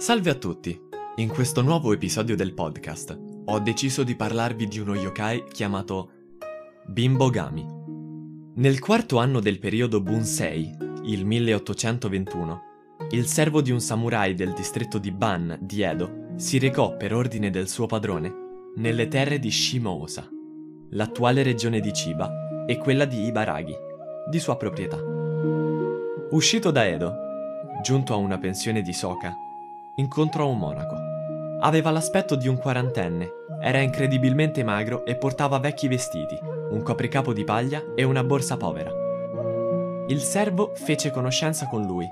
Salve a tutti! In questo nuovo episodio del podcast ho deciso di parlarvi di uno yokai chiamato Bimbogami. Nel quarto anno del periodo Bunsei, il 1821, il servo di un samurai del distretto di Ban di Edo si recò per ordine del suo padrone nelle terre di Shimoosa, l'attuale regione di Chiba e quella di Ibaragi, di sua proprietà. Uscito da Edo, giunto a una pensione di Soka, incontrò un monaco. Aveva l'aspetto di un quarantenne, era incredibilmente magro e portava vecchi vestiti, un copricapo di paglia e una borsa povera. Il servo fece conoscenza con lui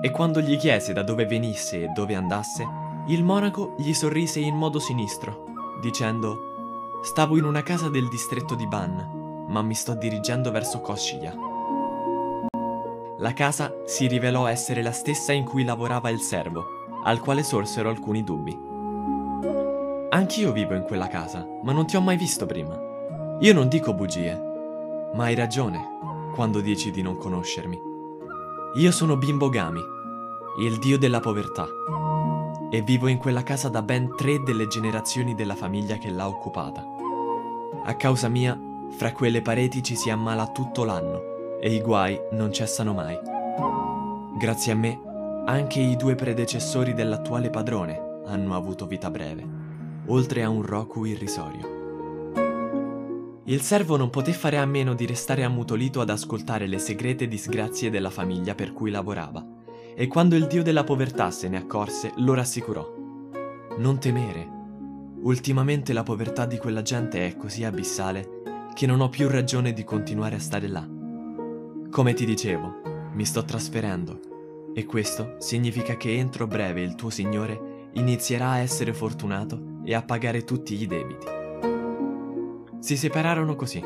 e quando gli chiese da dove venisse e dove andasse, il monaco gli sorrise in modo sinistro, dicendo Stavo in una casa del distretto di Ban, ma mi sto dirigendo verso Koshiya. La casa si rivelò essere la stessa in cui lavorava il servo, al quale sorsero alcuni dubbi. Anch'io vivo in quella casa, ma non ti ho mai visto prima. Io non dico bugie, ma hai ragione quando dici di non conoscermi. Io sono Bimbogami, il dio della povertà, e vivo in quella casa da ben tre delle generazioni della famiglia che l'ha occupata. A causa mia, fra quelle pareti ci si ammala tutto l'anno e i guai non cessano mai. Grazie a me, anche i due predecessori dell'attuale padrone hanno avuto vita breve, oltre a un Roku irrisorio. Il servo non poté fare a meno di restare ammutolito ad ascoltare le segrete disgrazie della famiglia per cui lavorava, e quando il dio della povertà se ne accorse lo rassicurò. Non temere. Ultimamente la povertà di quella gente è così abissale che non ho più ragione di continuare a stare là. Come ti dicevo, mi sto trasferendo e questo significa che entro breve il tuo Signore inizierà a essere fortunato e a pagare tutti i debiti. Si separarono così.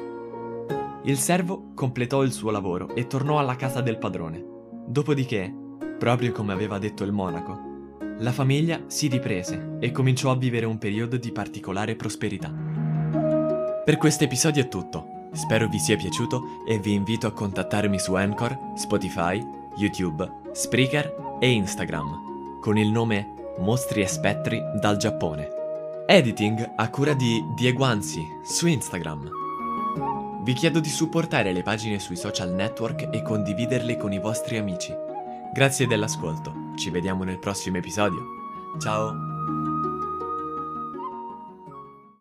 Il servo completò il suo lavoro e tornò alla casa del padrone. Dopodiché, proprio come aveva detto il monaco, la famiglia si riprese e cominciò a vivere un periodo di particolare prosperità. Per questo episodio è tutto. Spero vi sia piaciuto e vi invito a contattarmi su Anchor, Spotify, YouTube Spreaker e Instagram, con il nome Mostri e Spettri dal Giappone. Editing a cura di Diego Anzi su Instagram. Vi chiedo di supportare le pagine sui social network e condividerle con i vostri amici. Grazie dell'ascolto, ci vediamo nel prossimo episodio. Ciao!